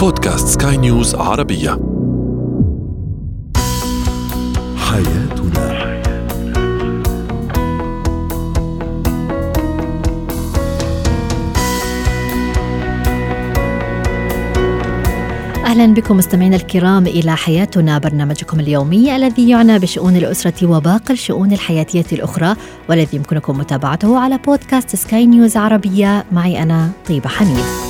بودكاست سكاي نيوز عربية. حياتنا. أهلا بكم مستمعينا الكرام إلى حياتنا برنامجكم اليومي الذي يعنى بشؤون الأسرة وباقي الشؤون الحياتية الأخرى والذي يمكنكم متابعته على بودكاست سكاي نيوز عربية. معي أنا طيبة حميد.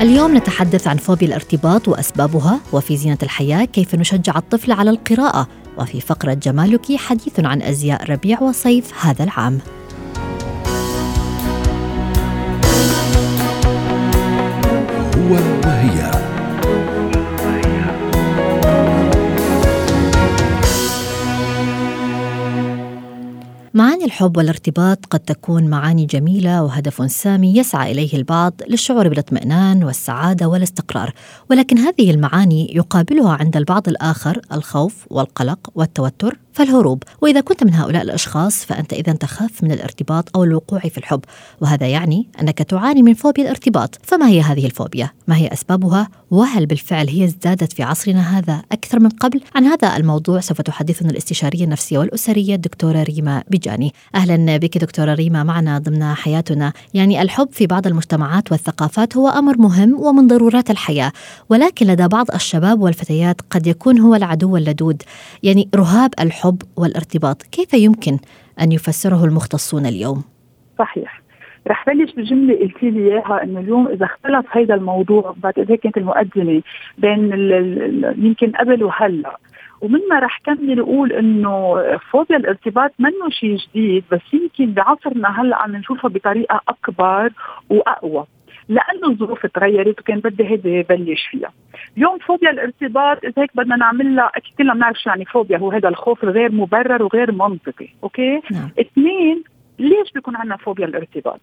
اليوم نتحدث عن فوبيا الارتباط وأسبابها وفي زينة الحياة كيف نشجع الطفل على القراءة وفي فقرة جمالك حديث عن أزياء ربيع وصيف هذا العام. هو وهي معاني الحب والارتباط قد تكون معاني جميلة وهدف سامي يسعى إليه البعض للشعور بالاطمئنان والسعادة والاستقرار، ولكن هذه المعاني يقابلها عند البعض الآخر الخوف والقلق والتوتر فالهروب، وإذا كنت من هؤلاء الأشخاص فأنت إذا تخاف من الارتباط أو الوقوع في الحب، وهذا يعني أنك تعاني من فوبيا الارتباط، فما هي هذه الفوبيا؟ ما هي أسبابها؟ وهل بالفعل هي ازدادت في عصرنا هذا أكثر من قبل؟ عن هذا الموضوع سوف تحدثنا الاستشارية النفسية والأسرية الدكتورة ريما بجاني. أهلا بك دكتورة ريما معنا ضمن حياتنا، يعني الحب في بعض المجتمعات والثقافات هو أمر مهم ومن ضرورات الحياة، ولكن لدى بعض الشباب والفتيات قد يكون هو العدو اللدود، يعني رهاب الحب والارتباط، كيف يمكن أن يفسره المختصون اليوم؟ صحيح. رح بلش بجملة قلت لي إياها إنه اليوم إذا اختلف هذا الموضوع بعد إذا كانت المقدمه بين يمكن قبل وهلا ومنها رح كمل أقول إنه فوبيا الارتباط منه شيء جديد بس يمكن بعصرنا هلأ عم نشوفها بطريقة أكبر وأقوى لأنه الظروف تغيرت وكان بدي هيدي بلش فيها. اليوم فوبيا الارتباط إذا هيك بدنا نعملها أكيد كلنا بنعرف شو يعني فوبيا هو هذا الخوف الغير مبرر وغير منطقي، أوكي؟ نعم. اثنين ليش بيكون عندنا فوبيا الارتباط؟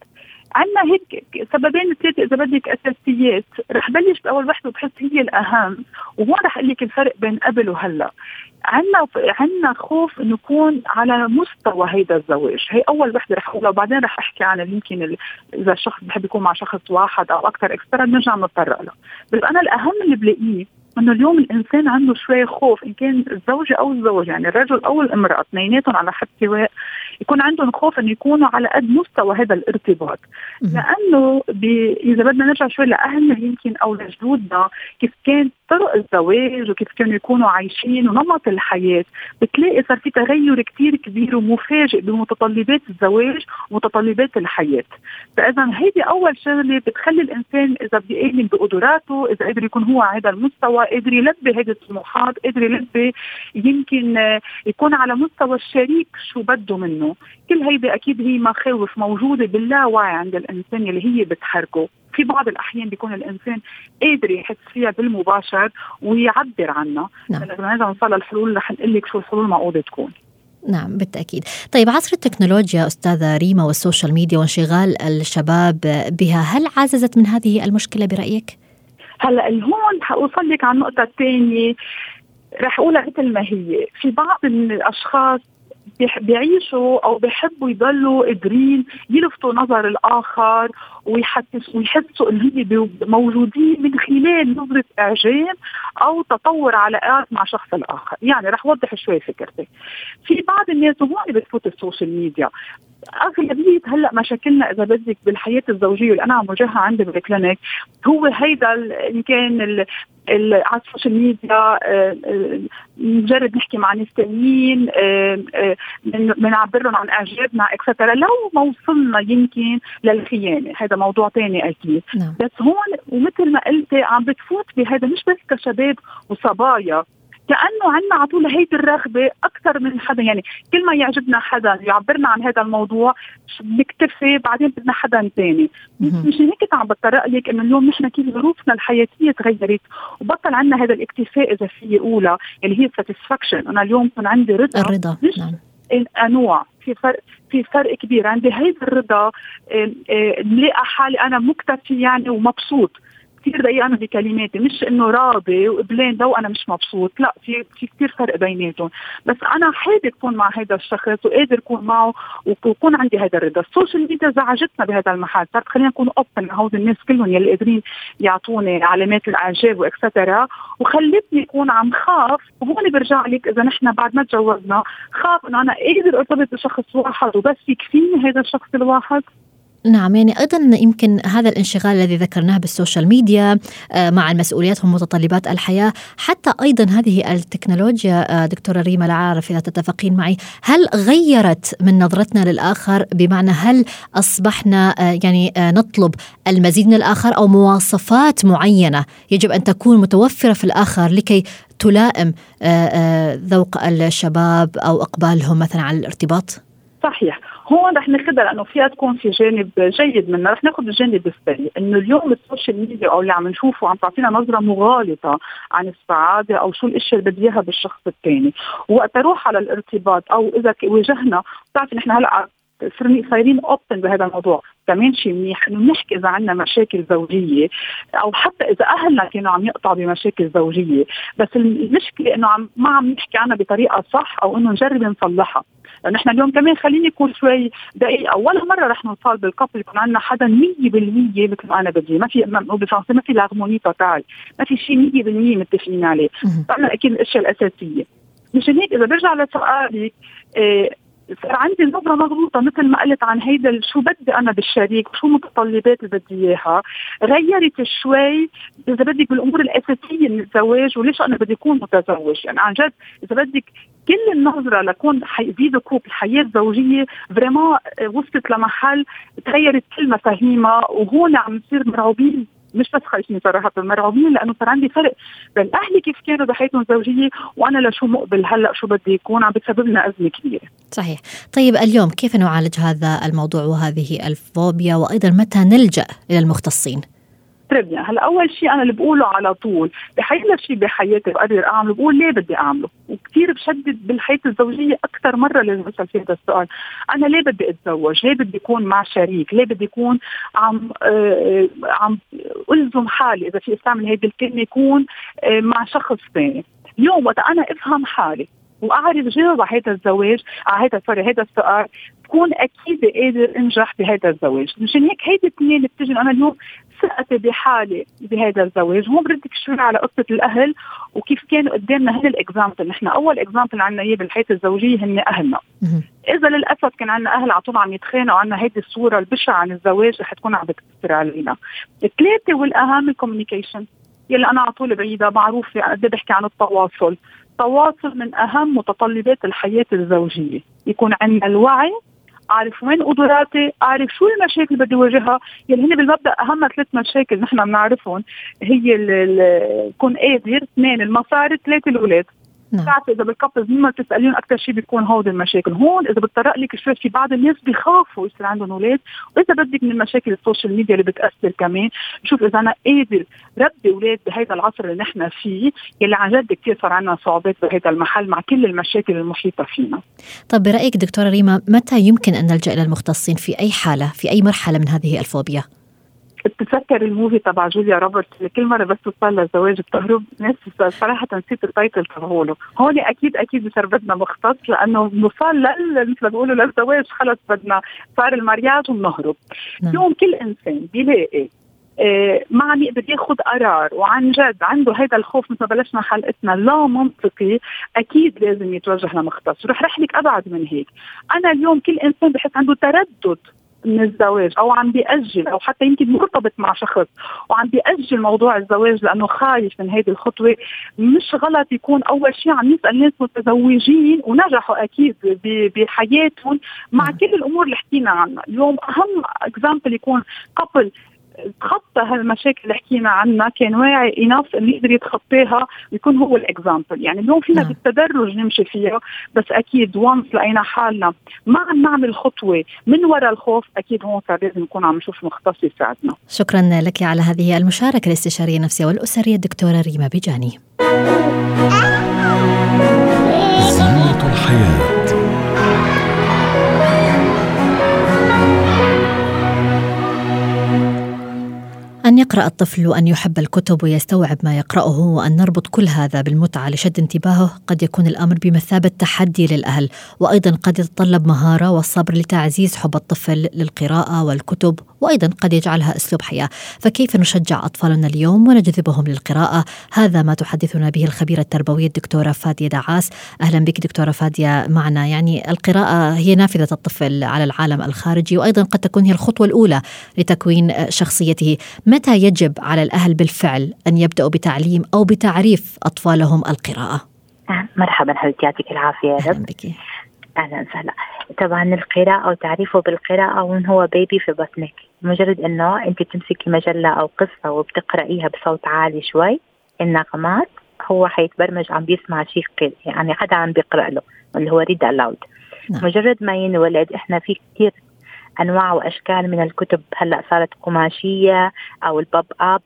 عندنا هيك سببين ثلاثة إذا بدك أساسيات. رح بلش بأول وحدة وبحس هي الأهم وهون رح أقول لك الفرق بين قبل وهلأ. عندنا عندنا خوف انه يكون على مستوى هيدا الزواج. هي أول وحدة رح أقولها وبعدين رح أحكي عن يمكن ال- إذا الشخص بحب يكون مع شخص واحد أو أكثر إكسترا بنرجع نتطرق له. بس أنا الأهم اللي بلاقيه إنه اليوم الإنسان عنده شوي خوف إن كان الزوجة أو الزوج يعني الرجل أو الإمرأة اثنيناتهم على حد سواء يكون عندهم خوف انه يكونوا على قد مستوى هذا الارتباط. لأنه بي إذا بدنا نرجع شوي لاهلنا يمكن أو لجدودنا كيف كان طرق الزواج وكيف كانوا يكونوا عايشين ونمط الحياة بتلاقي صار في تغير كتير كبير ومفاجئ بمتطلبات الزواج ومتطلبات الحياة. فإذا هيدي أول شغلة بتخلي الإنسان إذا بدي آمن بقدراته إذا قدر يكون هو على هذا المستوى قدر يلبي هيدي الطموحات قدر يلبي يمكن يكون على مستوى الشريك شو بده منه. كل هيدي أكيد هي مخاوف موجودة باللاوعي عند الإنسان اللي هي بتحركه في بعض الأحيان بيكون الإنسان قادر يحس فيها بالمباشر ويعبر عنها. نعم. إذا بدنا نوصل للحلول رح نقول لك شو الحلول المعقوده تكون. نعم بالتأكيد. طيب عصر التكنولوجيا أستاذة ريما وال social media وانشغال الشباب بها هل عززت من هذه المشكلة برأيك؟ هلأ هون حوصل لك على النقطة الثانية. رح أقولها مثل ما هي. في بعض من الأشخاص بيعيشوا أو بيحبوا يضلوا قادرين يلفتوا نظر الآخر ويحسس ويحسوا إن هي موجودين من خلال نظرة إعجاب أو تطور علاقات مع شخص الآخر، يعني رح اوضح شوي فكرتي. في بعض الناس وهون بتفوت ال social media أغلبية هلأ مشاكلنا إذا بدك بالحياة الزوجية اللي أنا عم واجهها عندي بال clinic هو هيدا إن كان على ال social media آه، آه، مجرد نحكي مع ناس تانيين آه، آه، بنعبر لهم عن إعجابنا et cetera لو ما وصلنا يمكن للخيانة. هذا موضوع تاني أكيد. نعم. بس هون ومثل ما قلتي عم بتفوت بهذا مش بس كشباب وصبايا. كأنه عندنا على طول هيدي الرغبة أكثر من حدا. يعني كل ما يعجبنا حدا يعبرنا عن هذا الموضوع بنكتفي بعدين بدنا حدا ثاني. مشان هيك عم بتطرق لك إنه اليوم نحن كيف ظروفنا الحياتية تغيرت وبطل عندنا هذا الاكتفاء إذا في اقولها اللي هي ساتسفاكشن أنا اليوم كان عندي رضا. الرضا مش نعم. انواع في فرق في فرق كبير. عندي هيدا الرضا ملاقي حالي أنا مكتفي يعني ومبسوط. كثير دقيقه أنا بكلماتي مش إنه راضي وقبلان لو أنا مش مبسوط لا في في كثير فرق بيناتهم. بس أنا حابب اكون مع هذا الشخص وقادر اكون معه ويكون عندي هذا الرضا. ال social media زعجتنا بهذا المحل. صارت خلينا نكون open هود الناس كلهم يلي قادرين يعطوني علامات الإعجاب و et cetera وخلتني اكون عم خاف وهون برجع لك إذا نحن بعد ما تجوزنا خاف إنه أنا قادر أرتبط بشخص واحد وبس يكفيني هذا الشخص الواحد؟ نعم يعني أيضا يمكن هذا الانشغال الذي ذكرناه بالسوشيال ميديا آه، مع المسؤوليات ومتطلبات الحياة حتى أيضا هذه التكنولوجيا آه، دكتورة ريما لا أعرف إذا تتفقين معي هل غيرت من نظرتنا للآخر بمعنى هل أصبحنا آه، يعني نطلب المزيد من الآخر أو مواصفات معينة يجب أن تكون متوفرة في الآخر لكي تلائم ذوق الشباب أو إقبالهم مثلا على الارتباط؟ صحيح هون رح ناخذها لأنه فيها تكون في جانب جيد منها. رح ناخذ الجانب السيء إنه اليوم ال social media أو اللي عم نشوفه عم تعطينا نظرة مغالطة عن السعادة أو شو الاشياء اللي بدي إياها بالشخص الثاني. وقت أروح على الارتباط أو إذا واجهنا بتعرفي نحن هلأ صايرين open بهذا الموضوع. كمان شيء منيح إنه نحكي إذا عندنا مشاكل زوجية أو حتى إذا أهلنا كانوا عم يقطعوا بمشاكل زوجية. بس المشكلة إنه عم ما عم نحكي عنها بطريقة صح أو إنه نجرب نصلحها. نحن اليوم كمان خليني اكون شوي دقيقة. ولا مرة رح نوصل بال couple يكون عندنا حدا 100% مثل ما أنا بدي. ما في بالفرنسي ما في l'harmonie totale ما في شيء 100% متفقين عليه. فانا أكيد الأشياء الأساسية. مشان هيك إذا برجع لسؤالك إيه صار عندي نظرة مغلوطه مثل ما قلت عن هيدا شو بدي أنا بالشريك وشو متطلبات اللي بدي إياها. غيرت شوي إذا بدك بالأمور الأساسية من الزواج وليش أنا بدي أكون متزوج. يعني عن جد إذا بدك كل النظرة لكون حيزيد كوب الحياة الزوجية فريمون وصلت لمحل تغيرت كل مفاهيمها وهون عم نصير مرعوبين مش بس خايفين صراحة مرعوبين لأنه صار عندي فرق بين أهلي كيف كانوا بحياتهم الزوجية وأنا لشو مقبل هلأ شو بدي يكون عم بتسبب لنا أزمة كبيرة. صحيح، طيب اليوم كيف نعالج هذا الموضوع وهذه الفوبيا؟ وأيضا متى نلجأ إلى المختصين؟ تربيا هلأ أول شيء أنا اللي بقوله على طول بحي شيء بحياتي بقدر أعمله بقول ليه بدي أعمله؟ وكثير بشدد بالحياة الزوجية أكثر مرة لازم أسأل في هذا السؤال. أنا ليه بدي أتزوج؟ ليه بدي اكون مع شريك؟ ليه بدي اكون عم آه عم ألزم حالي إذا في استعمل هذه الكلمة يكون آه مع شخص ثاني. اليوم وقت أنا أفهم حالي وأعرف جاوب على هذا الزواج على هذا سوري هذا السؤال. بكون أكيد قادر انجح بهذا الزواج. مشان هيك هيدي الاثنين بتجي أنا اليوم ثقتي بحالي بهذا الزواج. هون بردك شوي على قصة الأهل وكيف كانوا قدامنا هن ال example نحن أول example عندنا إياه بالحياة الزوجية هن أهلنا. إذا للأسف كان عندنا أهل على طول عم يتخانقوا عنا هيدي الصورة البشعه عن الزواج رح تكون عم بتأثر علينا. الثلاثة والأهم ال communication يلي أنا على طول بعيدها معروفة قد بحكي عن التواصل. التواصل من أهم متطلبات الحياة الزوجية. يكون عندنا الوعي أعرف وين قدراتي أعرف شو المشاكل بدي واجهها يلي هن بالمبدأ أهم ثلاث مشاكل نحن بنعرفهم هي كونكادر اثنين المصاري ثلاثة الأولاد. نعم. بتعرفي إذا بال couples مما بتساليهم أكثر شيء بيكون هودي المشاكل. هون إذا بتطرق لك شوي في بعض الناس بيخافوا يصير عندهم أولاد. وإذا بدك من المشاكل ال social media اللي بتأثر كمان شوف إذا أنا قادر ربي أولاد بهذا العصر اللي نحن فيه يلي عن جد كثير صار عندنا صعوبات بهذا المحل مع كل المشاكل المحيطة فينا. طب برأيك دكتورة ريما متى يمكن أن نلجأ إلى المختصين في أي حالة في أي مرحلة من هذه الفوبيا؟ بتتذكر ال movie تبع جوليا روبرتس اللي كل مرة بس توصل للزواج بتهرب ناس صراحة نسيت ال title تبعوله هون أكيد أكيد صار بدنا مختص لأنه نوصل لل مثل ما بيقولوا للزواج خلص بدنا صار ال mariage وبنهرب نعم. اليوم كل إنسان بيلاقي آه ما عم يقدر ياخذ قرار وعن جد عنده هذا الخوف مثل ما بلشنا حلقتنا لا منطقي أكيد لازم يتوجه لمختص. رح رح لك أبعد من هيك. أنا اليوم كل إنسان بحس عنده تردد. من الزواج أو عم بيأجل أو حتى يمكن مرتبط مع شخص وعم بيأجل موضوع الزواج لأنه خايف من هذه الخطوة مش غلط يكون أول شيء عم يسأل ناس متزوجين ونجحوا أكيد بحياتهم مع. كل الأمور اللي حكينا عنها اليوم أهم example يكون قبل تخطى هالمشاكل اللي حكينا عنها كان واعي enough إنه يقدر يتخطاها ويكون هو ال example يعني اليوم فينا نعم. بالتدرج نمشي فيها بس أكيد وانس لقينا حالنا ما عم نعمل خطوة من وراء الخوف أكيد هون صار لازم نكون عم نشوف مختص يساعدنا. شكرا لك على هذه المشاركة الاستشارية النفسية والأسرية الدكتورة ريما بيجاني. زينة الحياة. أن يقرأ الطفل وأن يحب الكتب ويستوعب ما يقرأه وأن نربط كل هذا بالمتعة لشد انتباهه قد يكون الأمر بمثابة تحدي للأهل. وأيضا قد يتطلب مهارة والصبر لتعزيز حب الطفل للقراءة والكتب وأيضا قد يجعلها أسلوب حياة. فكيف نشجع أطفالنا اليوم ونجذبهم للقراءة؟ هذا ما تحدثنا به الخبيرة التربوية الدكتورة فادية دعاس. أهلا بك دكتورة فادية معنا. يعني القراءة هي نافذة الطفل على العالم الخارجي وأيضا قد تكون هي الخطوة الأولى لتكوين شخصيته. متى يجب على الأهل بالفعل أن يبدأوا بتعليم أو بتعريف أطفالهم القراءة؟ مرحبا حبيبتي يعطيك العافية يا رب. بك. أهلا وسهلا. طبعا القراءة وتعريفه بالقراءة وان هو baby في بطنك. مجرد أنه أنت تمسكي مجلة أو قصة وبتقرأيها بصوت عالي شوي النغمات هو حيتبرمج عم بيسمع شيء يعني حدا عم بيقرأ له اللي هو read aloud نعم. مجرد ما ينولد إحنا في كثير أنواع وأشكال من الكتب هلأ صارت قماشية أو ال pop up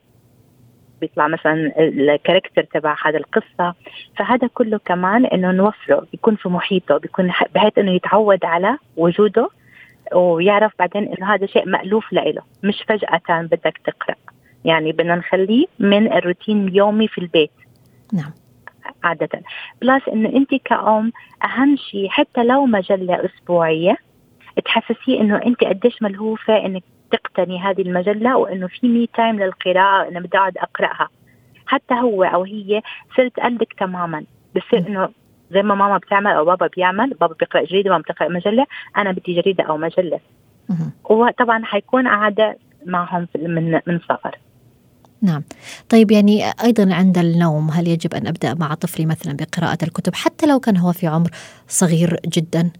بيطلع مثلا ال character تبع هذا القصة فهذا كله كمان إنه نوفره يكون في محيطه بيكون بحيث إنه يتعود على وجوده ويعرف بعدين إنه هذا شيء مألوف له مش فجأة بدك تقرأ. يعني بدنا نخليه من الروتين اليومي في البيت. نعم. عادة. plus إنه أنت كأم أهم شيء حتى لو مجلة أسبوعية تحسسيه إنه أنت قديش ملهوفة إنك تقتني هذه المجلة وإنه في me time للقراءة انه بدي أقعد أقرأها. حتى هو أو هي صرت قلبك تماما. بصير إنه زي ما ماما بتعمل أو بابا بيعمل بابا بيقرأ جريدة ماما بتقرأ مجلة أنا بدي جريدة أو مجلة. وطبعا حيكون عاده معهم من من صغر نعم. طيب يعني أيضا عند النوم هل يجب أن أبدأ مع طفلي مثلا بقراءة الكتب حتى لو كان هو في عمر صغير جدا؟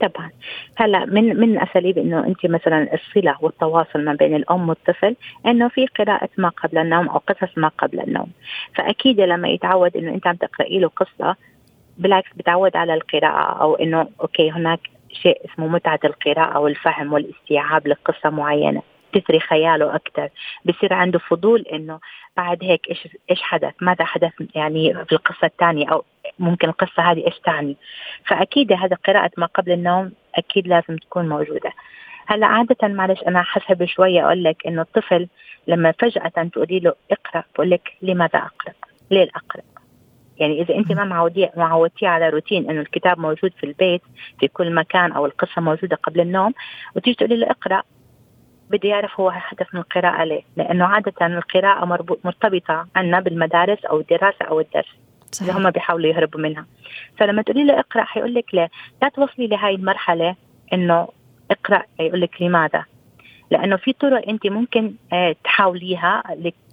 طبعا. هلا من من أساليب إنه أنت مثلا الصلة والتواصل ما بين الأم والطفل إنه في قراءة ما قبل النوم أو قصص ما قبل النوم. فأكيد لما يتعود إنه أنت عم تقرأي له قصة بالعكس بتعود على القراءة أو إنه أوكي هناك شيء اسمه متعة القراءة والفهم والاستيعاب لقصة معينة تثري خياله أكثر بصير عنده فضول إنه بعد هيك إيش إيش حدث؟ ماذا حدث يعني في القصة الثانية؟ أو ممكن القصة هذه إيش تعني؟ فأكيد هذا قراءة ما قبل النوم أكيد لازم تكون موجودة. هلأ عادة معلش أنا حسب شوية أقول لك إنه الطفل لما فجأة تقولي له اقرأ بقول لك لماذا أقرأ؟ ليه اقرا؟ يعني إذا أنت ما معوديه معودتيه على روتين إنه الكتاب موجود في البيت في كل مكان أو القصة موجودة قبل النوم وتيجي تقولي له اقرأ. بده يعرف هو هدف من القراءة ليه؟ لأنه عادة القراءة مرتبطة عنا بالمدارس أو الدراسة أو الدرس اللي صحيح هم بيحاولوا يهربوا منها. فلما تقولي له اقرأ حيقول لك ليه لا توصلي لهي المرحلة إنه اقرأ يقول لك لماذا؟ لأنه في طرق أنت ممكن آه،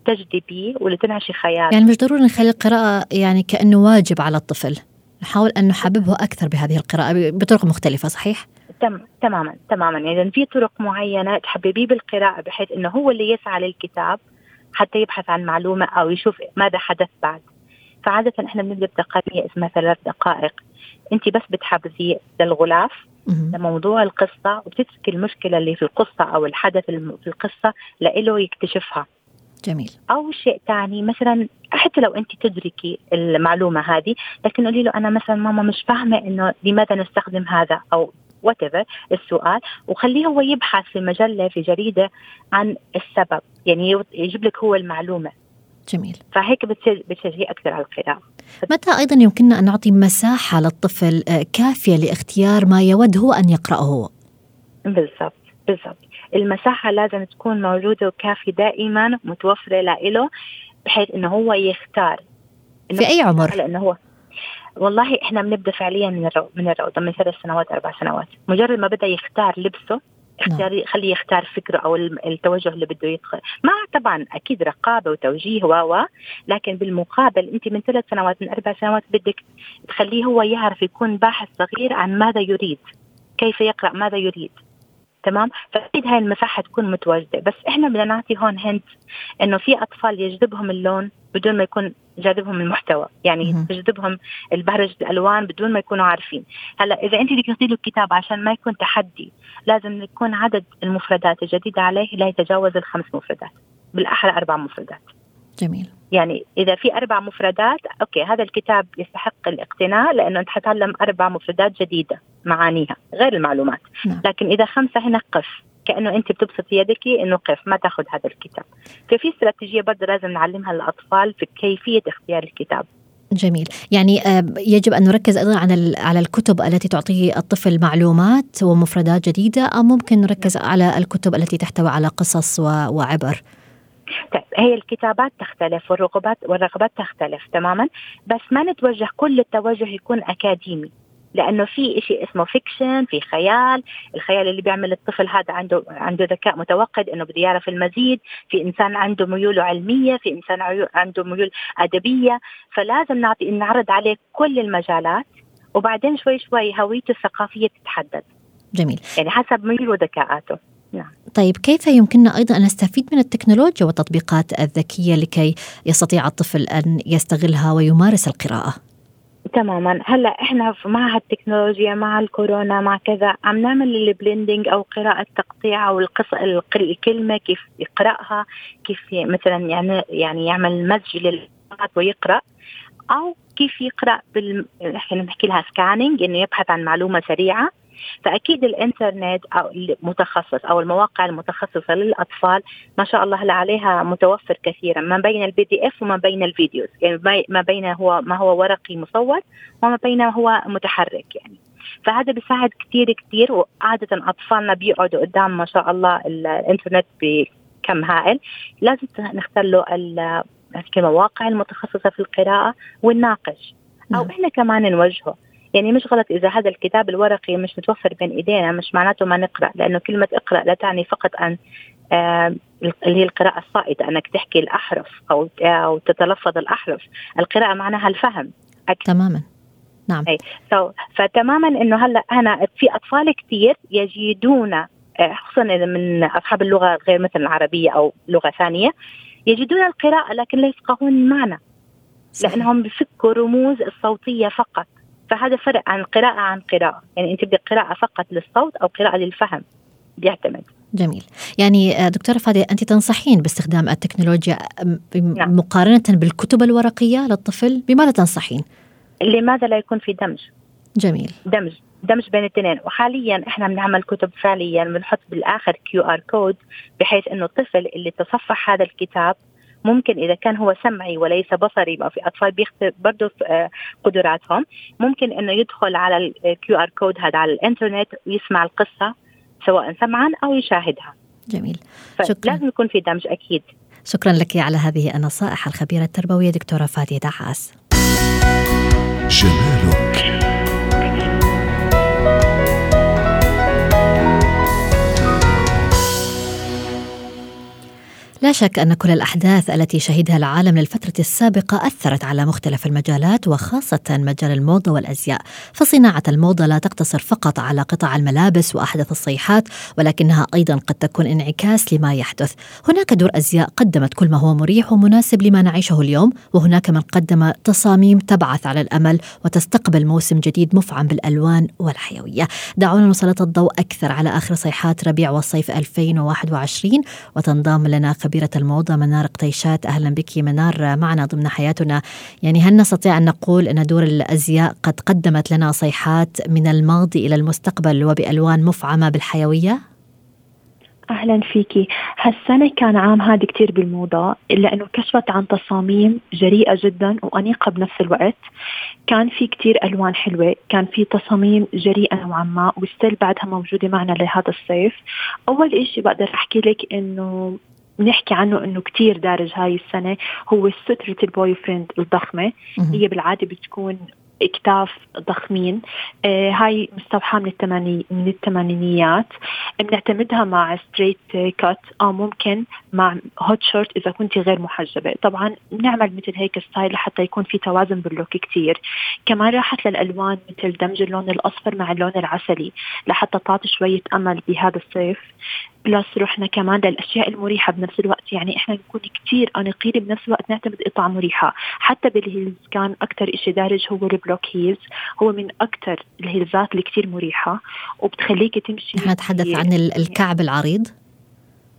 تحاوليها لتجذبيه ولتنعشي خيال يعني مش ضروري نخلي القراءة يعني كأنه واجب على الطفل. نحاول أن نحببه أكثر بهذه القراءة بطرق مختلفة صحيح؟ تم تماما تماما. يعني في طرق معينة تحببيه بالقراءة بحيث إنه هو اللي يسعى للكتاب حتى يبحث عن معلومة أو يشوف ماذا حدث بعد. فعادة إحنا بنبدأ بتقنيه اسمها ثلاث دقائق. أنت بس بتحبذي للغلاف. لموضوع القصة وبتتركي المشكلة اللي في القصة أو الحدث في القصة لإله يكتشفها. جميل. أو شيء ثاني مثلا حتى لو أنت تدركي المعلومة هذه لكن قولي له أنا مثلا ماما مش فاهمة إنه لماذا نستخدم هذا أو وات السؤال وخليه هو يبحث في مجلة في جريدة عن السبب. يعني يجيب لك هو المعلومة. جميل. فهيك بتشج- بتشجعيه أكثر على القراءة. متى أيضا يمكننا أن نعطي مساحة للطفل آه، كافية لاختيار ما يود هو أن يقرأه هو؟ بالضبط بالضبط. المساحة لازم تكون موجودة وكافية دائما متوفرة له بحيث إنه هو يختار. إنه في أي عمر؟ لإنه هو. والله إحنا بنبدأ فعليا من الرو... من الروضه من ثلاث سنوات أربع سنوات. مجرد ما بدأ يختار لبسه اختار خليه يختار فكره أو التوجه اللي بده يدخل. مع طبعا أكيد رقابة وتوجيه و لكن بالمقابل أنت من ثلاث سنوات من أربع سنوات بدك تخليه هو يعرف يكون باحث صغير عن ماذا يريد كيف يقرأ ماذا يريد. تمام؟ فأكيد هاي المساحة تكون متواجده بس إحنا بدنا نعطي هون هنت إنه في أطفال يجذبهم اللون بدون ما يكون جاذبهم المحتوى يعني مهم. تجذبهم البهرجة الألوان بدون ما يكونوا عارفين. هلأ إذا أنت بدك تعطي له الكتاب عشان ما يكون تحدي لازم يكون عدد المفردات الجديدة عليه لا يتجاوز الخمس مفردات بالأحرى أربع مفردات. جميل. يعني إذا في أربع مفردات أوكي هذا الكتاب يستحق الاقتناء لأنه انت حتعلم أربع مفردات جديدة معانيها غير المعلومات. نعم. لكن إذا خمسة هنا قف كأنه أنت بتبسطي يدك إنه قف ما تأخذ هذا الكتاب. ففي استراتيجية برضه لازم نعلمها للأطفال في كيفية اختيار الكتاب. جميل. يعني آه، يجب أن نركز أيضا على على الكتب التي تعطي الطفل معلومات ومفردات جديدة أو ممكن نركز على الكتب التي تحتوي على قصص وعبر. طيب هي الكتابات تختلف والرغبات والرغبات تختلف تماما بس ما نتوجه كل التوجه يكون أكاديمي لأنه في شيء اسمه فيكشن في خيال الخيال اللي بيعمل الطفل هذا عنده عنده ذكاء متوقد إنه بده يعرف المزيد في إنسان عنده ميول علمية في إنسان عنده ميول أدبية فلازم نعطي نعرض عليه كل المجالات وبعدين شوي شوي هويته الثقافية تتحدد. جميل. يعني حسب ميول وذكاءاته. نعم. طيب كيف يمكننا أيضا أن نستفيد من التكنولوجيا والتطبيقات الذكية لكي يستطيع الطفل أن يستغلها ويمارس القراءة؟ تماما هلأ إحنا مع هالتكنولوجيا مع الكورونا مع كذا عم نعمل ال blending أو قراءة تقطيع أو القصة الكلمة كيف يقرأها كيف مثلا يعني يعني يعمل مزج للكلمات ويقرأ أو كيف يقرأ بال إحنا بنحكي لها scanning إنه يبحث عن معلومة سريعة فأكيد الإنترنت أو المتخصص أو المواقع المتخصصة للأطفال ما شاء الله هلا عليها متوفر كثيرا ما بين ال PDF وما بين ال videos يعني ما بين هو ما هو ورقي مصور وما بين هو متحرك يعني. فهذا بيساعد كثير كثير وعادة أطفالنا بيقعدوا قدام ما شاء الله الإنترنت بكم هائل. لازم نختار له المواقع المتخصصة في القراءة ونناقش أو نعم. إحنا كمان نوجهه. يعني مش غلط إذا هذا الكتاب الورقي مش متوفر بين إيدينا مش معناته ما نقرأ لأنه كلمة اقرأ لا تعني فقط أن آه اللي هي القراءة الصائتة أنك تحكي الأحرف أو أو تتلفظ الأحرف، القراءة معناها الفهم. أكثر. تماما. نعم. أي. so, فتماما إنه هلأ أنا في أطفال كثير يجدون آه، خصوصا من أصحاب اللغة غير مثلا العربية أو لغة ثانية يجدون القراءة لكن لا يفقهون المعنى. لأنهم بفكوا رموز الصوتية فقط. فهذا فرق عن قراءة عن قراءة. يعني أنت بدك قراءة فقط للصوت أو قراءة للفهم. بيعتمد. جميل. يعني آه، دكتورة فادية أنت تنصحين باستخدام التكنولوجيا نعم. مقارنة بالكتب الورقية للطفل؟ بماذا تنصحين؟ لماذا لا يكون في دمج؟ جميل. دمج. دمج بين الاثنين. وحاليا إحنا بنعمل كتب فعليا بنحط بالآخر QR code بحيث إنه الطفل اللي تصفح هذا الكتاب ممكن إذا كان هو سمعي وليس بصري ما في أطفال بيختلف برضه آه، قدراتهم. ممكن إنه يدخل على ال QR code هذا على الإنترنت ويسمع القصة سواء سمعا أو يشاهدها. جميل. شكرا. لازم يكون في دمج أكيد. شكرا لك على هذه النصائح الخبيرة التربوية دكتورة فادية دعاس. جمالك لا شك أن كل الأحداث التي شهدها العالم للفترة السابقة أثرت على مختلف المجالات وخاصة مجال الموضة والأزياء. فصناعة الموضة لا تقتصر فقط على قطع الملابس وأحدث الصيحات ولكنها أيضا قد تكون انعكاس لما يحدث. هناك دور أزياء قدمت كل ما هو مريح ومناسب لما نعيشه اليوم وهناك من قدم تصاميم تبعث على الأمل وتستقبل موسم جديد مفعم بالألوان والحيوية. دعونا نسلط الضوء أكثر على آخر صيحات ربيع والصيف 2021 وتنضم لنا خبيرة الموضة منار قطيشات. أهلا بك منار. معنا ضمن حياتنا. يعني هل نستطيع أن نقول أن دور الأزياء قد قدمت لنا صيحات من الماضي إلى المستقبل وبألوان مفعمة بالحيوية؟ أهلا فيكي هالسنة كان عام هذا كتير بالموضة إلا إنه كشفت عن تصاميم جريئة جدا وأنيقة بنفس الوقت. كان في كتير ألوان حلوة كان في تصاميم جريئة نوعا ما و still بعدها موجودة معنا لهذا الصيف. أول إشي بقدر أحكي لك إنه بنحكي عنه إنه كتير دارج هاي السنة. هو سترة ال boyfriend الضخمة. هي بالعادة بتكون إكتاف ضخمين. آه هاي مستوحاة من الثماني من الثمانينيات بنعتمدها مع straight cut أو ممكن مع hot short إذا كنت غير محجبة. طبعا بنعمل مثل هيك style لحتى يكون في توازن بال look كتير. كمان راحت للألوان مثل دمج اللون الأصفر مع اللون العسلي لحتى تعطي شوية أمل بهذا الصيف. plus رحنا كمان للأشياء المريحة بنفس الوقت. يعني إحنا نكون كثير انيقين بنفس الوقت نعتمد قطع مريحة. حتى بال heels كان أكثر شيء دارج هو ال block heels. هو من أكثر ال heels ات اللي كثير مريحة وبتخليك تمشي نتحدث عن الكعب العريض؟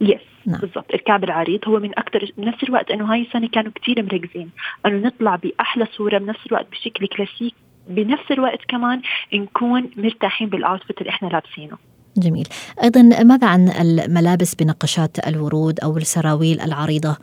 yes نعم. بالضبط. الكعب العريض هو من أكثر بنفس الوقت إنه هاي السنة كانوا كثير مركزين إنه نطلع بأحلى صورة بنفس الوقت بشكل كلاسيك. بنفس الوقت كمان نكون مرتاحين بال outfit اللي إحنا لابسينه. جميل. أيضا ماذا عن الملابس بنقشات الورود أو السراويل العريضة؟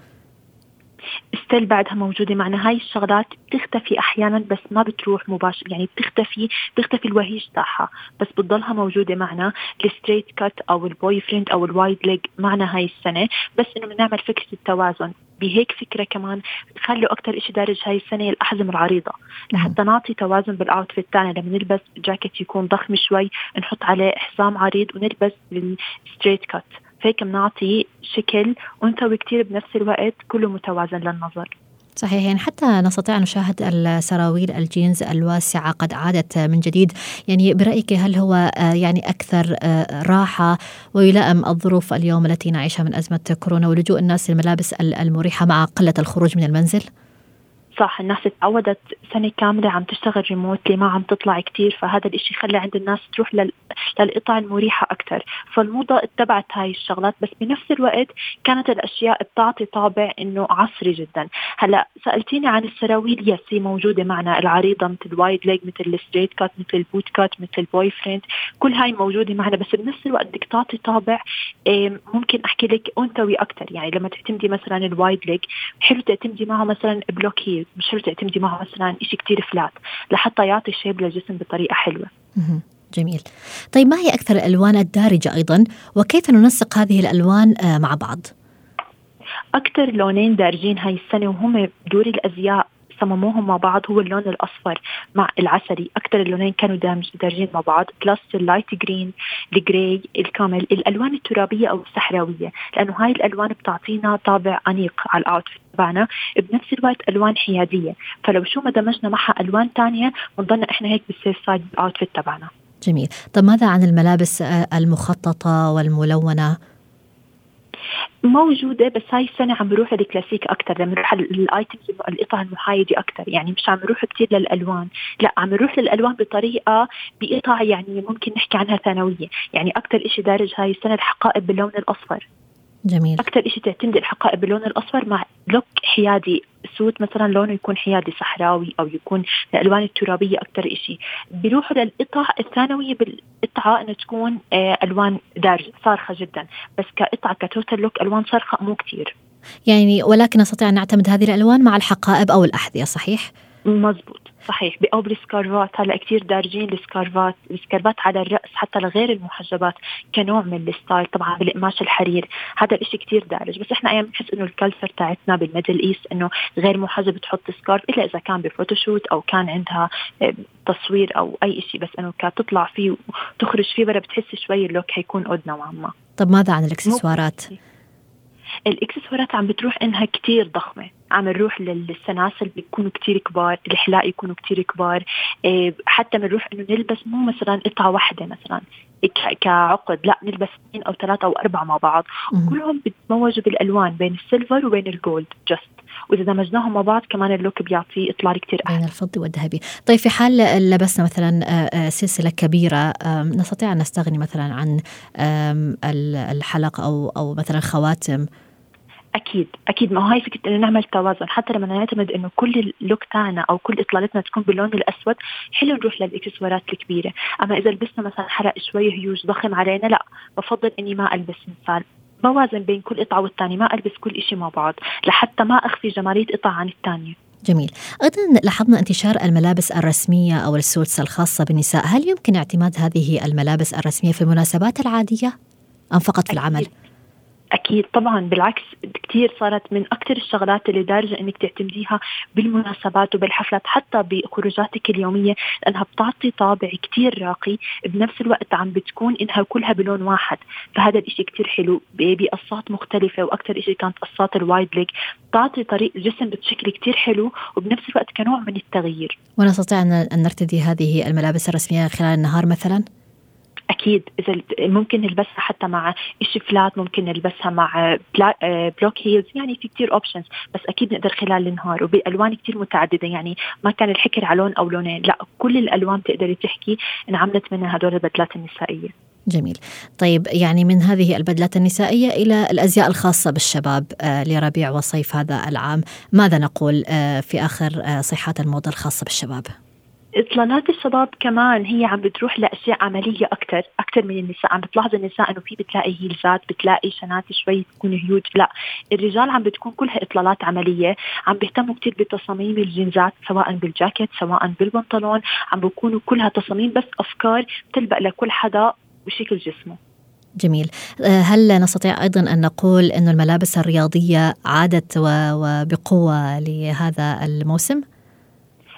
still بعدها موجودة معنا. هاي الشغلات بتختفي أحيانا بس ما بتروح مباشر. يعني بتختفي بتختفي الوهج تاعها بس بتضلها موجودة معنا. ال straight cut أو ال boyfriend أو ال wide leg معنا هاي السنة. بس إنه بنعمل فكرة التوازن. بهيك فكرة كمان خلوا أكثر شيء دارج هاي السنة الأحزمة العريضة. لحتى نعطي توازن بال outfit تاعنا لما نلبس جاكيت يكون ضخم شوي نحط عليه حزام عريض ونلبس ال straight cut فهيك بنعطي شكل انثوي كتير بنفس الوقت كله متوازن للنظر صحيح يعني حتى نستطيع أن نشاهد السراويل الجينز الواسعة قد عادت من جديد يعني برأيك هل هو آه، يعني أكثر آه، راحة ويلائم الظروف اليوم التي نعيشها من أزمة كورونا ولجوء الناس للملابس المريحة مع قلة الخروج من المنزل؟ صح الناس تعودت سنة كاملة عم تشتغل ريموتلي ما عم تطلع كتير فهذا الإشي خلى عند الناس تروح لل... للقطع المريحة أكثر فالموضة اتبعت هاي الشغلات بس بنفس الوقت كانت الأشياء بتعطي طابع إنه عصري جدا. هلأ سألتيني عن السراويل yes هي موجودة معنا العريضة مثل wide leg مثل ال straight cut مثل ال boot cut مثل ال boyfriend كل هاي موجودة معنا بس بنفس الوقت بدك تعطي طابع ممكن أحكي لك أنثوي أكثر يعني لما تعتمدي مثلا ال wide leg حلو تعتمدي معه مثلا block heel مش شرط تعتمدي معه مثلا شيء كتير flat لحتى يعطي shape للجسم بطريقة حلوة. جميل. طيب ما هي أكثر الألوان الدارجة أيضا؟ وكيف ننسق هذه الألوان آه، مع بعض؟ أكثر لونين دارجين هاي السنة وهم دور الأزياء صمموهم مع بعض هو اللون الأصفر مع العسلي. أكثر اللونين كانوا دارجين مع بعض. plus ال light green ال gray ال camel الألوان الترابية أو الصحراوية. لأنه هاي الألوان بتعطينا طابع أنيق على ال outfit تبعنا بنفس الوقت ألوان حيادية. فلو شو ما دمجنا معها ألوان ثانية بنضلنا إحنا هيك بال safe side ال outfit تبعنا. جميل. طب ماذا عن الملابس آه، المخططة والملونة؟ موجودة بس هاي السنة عم بروح للكلاسيك أكثر لما نروح ال items القطع المحايدة أكثر يعني مش عم نروح كثير للألوان. لا عم نروح للألوان بطريقة بقطع يعني ممكن نحكي عنها ثانوية. يعني أكثر شيء دارج هاي السنة الحقائب باللون الأصفر. جميل. أكثر شيء تعتمد الحقائب باللون الأصفر مع look حيادي. suit مثلا لونه يكون حيادي صحراوي أو يكون الألوان الترابية أكثر شيء بيروحوا للقطع الثانوية بالقطعة إنه تكون آه، ألوان دارجه صارخة جدا. بس كقطعة ك total look ألوان صارخة مو كثير يعني ولكن نستطيع أن نعتمد هذه الألوان مع الحقائب أو الأحذية صحيح؟ مزبوط. صحيح. أو بال scarf ات هلا كثير دارجين السكارفات السكارفات على الرأس حتى لغير المحجبات كنوع من ال style طبعا بالقماش الحرير. هذا الشيء كثير دارج. بس إحنا أيام بنحس إنه ال culture تاعتنا بال Middle East إنه غير محجبه تحط scarf إلا إذا كان ب photoshoot أو كان عندها آه، تصوير أو أي شيء بس إنه كتطلع فيه وتخرج فيه برا بتحس شوي ال look حيكون odd نوعا ما. طب ماذا عن الإكسسوارات؟ الإكسسوارات عم بتروح إنها كتير ضخمة. عم نروح للسلاسل بيكونوا كتير كبار الحلاق يكونوا كتير كبار. إيه، حتى بنروح إنه نلبس مو مثلا قطعة واحدة مثلا كعقد لا نلبس اثنين أو ثلاثة أو أربعة مع بعض. وكلهم بيتموجوا بالألوان بين ال silver وبين ال gold just وإذا دمجناهم مع بعض كمان ال look بيعطي إطلال كثير أحلى. بين الفضي والذهبي. طيب في حال لبسنا مثلا آه، آه، سلسلة كبيرة نستطيع أن نستغني مثلا عن الحلق أو أو مثلا خواتم أكيد أكيد. ما هو هاي فكرة إنه نعمل توازن. حتى لما نعتمد إنه كل ال look تاعنا أو كل إطلالتنا تكون باللون الأسود حلو نروح للإكسسوارات الكبيرة. أما إذا لبسنا مثلا حلق شوي هيوج ضخم علينا لا. بفضل إني ما ألبس مثال. بوازن بين كل قطعة والثانيه ما ألبس كل شيء مع بعض لحتى ما أخفي جماليه قطعه عن الثانية جميل. أيضا لاحظنا انتشار الملابس الرسمية أو ال suits الخاصة بالنساء. هل يمكن اعتماد هذه الملابس الرسمية في المناسبات العادية أم فقط في العمل؟ أكيد طبعا بالعكس كثير صارت من أكثر الشغلات اللي دارجة إنك تعتمديها بالمناسبات وبالحفلات حتى بخروجاتك اليومية لأنها بتعطي طابع كثير راقي بنفس الوقت عم بتكون إنها كلها بلون واحد. فهذا الإشي كثير حلو بقصات مختلفة وأكثر شيء كانت قصات الوايد ليج. بتعطي طريق الجسم بشكل كثير حلو وبنفس الوقت كنوع من التغيير. ونستطيع أن نرتدي هذه الملابس الرسمية خلال النهار مثلا؟ أكيد إذا ممكن نلبسها حتى مع شيء flat ممكن نلبسها مع block heels يعني في كثير options بس أكيد نقدر خلال النهار. وبألوان كثير متعددة يعني ما كان الحكر على لون أو لونين لا كل الألوان تقدري تحكي انعملت منها هدول البدلات النسائية. جميل. طيب يعني من هذه البدلات النسائية إلى الأزياء الخاصة بالشباب آه، لربيع وصيف هذا العام ماذا نقول آه، في آخر آه، صيحات الموضة الخاصة بالشباب؟ إطلالات الشباب كمان هي عم بتروح لأشياء عملية أكثر أكثر من النساء. عم بتلاحظ النساء إنه في بتلاقي هيلزات بتلاقي شنات شوي تكون هيوج لا الرجال عم بتكون كلها إطلالات عملية. عم بيهتموا كثير بتصاميم الجينزات سواء بالجاكيت سواء بالبنطلون. عم بيكونوا كلها تصاميم بس أفكار تلبق لكل حدا وشكل جسمه. جميل. آه، هل نستطيع أيضا أن نقول أن الملابس الرياضية عادت وبقوة لهذا الموسم؟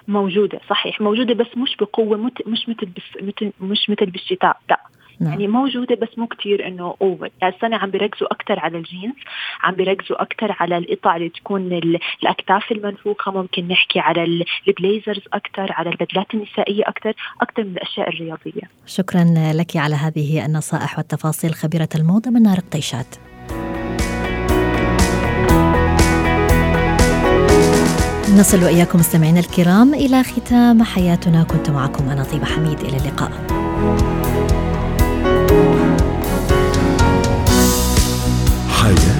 موجودة صحيح. موجودة بس مش بقوة مش مثل مش مثل بالشتاء لا. نعم. يعني موجودة بس مو كتير إنه over يعني السنة عم بيركزوا أكثر على الجينز عم بيركزوا أكثر على القطع اللي تكون الأكتاف المنفوخة. ممكن نحكي على ال blazers أكثر على البدلات النسائية أكثر أكثر من الأشياء الرياضية. شكرا لك على هذه النصائح والتفاصيل خبيرة الموضة من نار الطيشات نصل وإياكم مستمعينا الكرام إلى ختام حياتنا كنت معكم أنا طيبة حميد إلى اللقاء حياتي.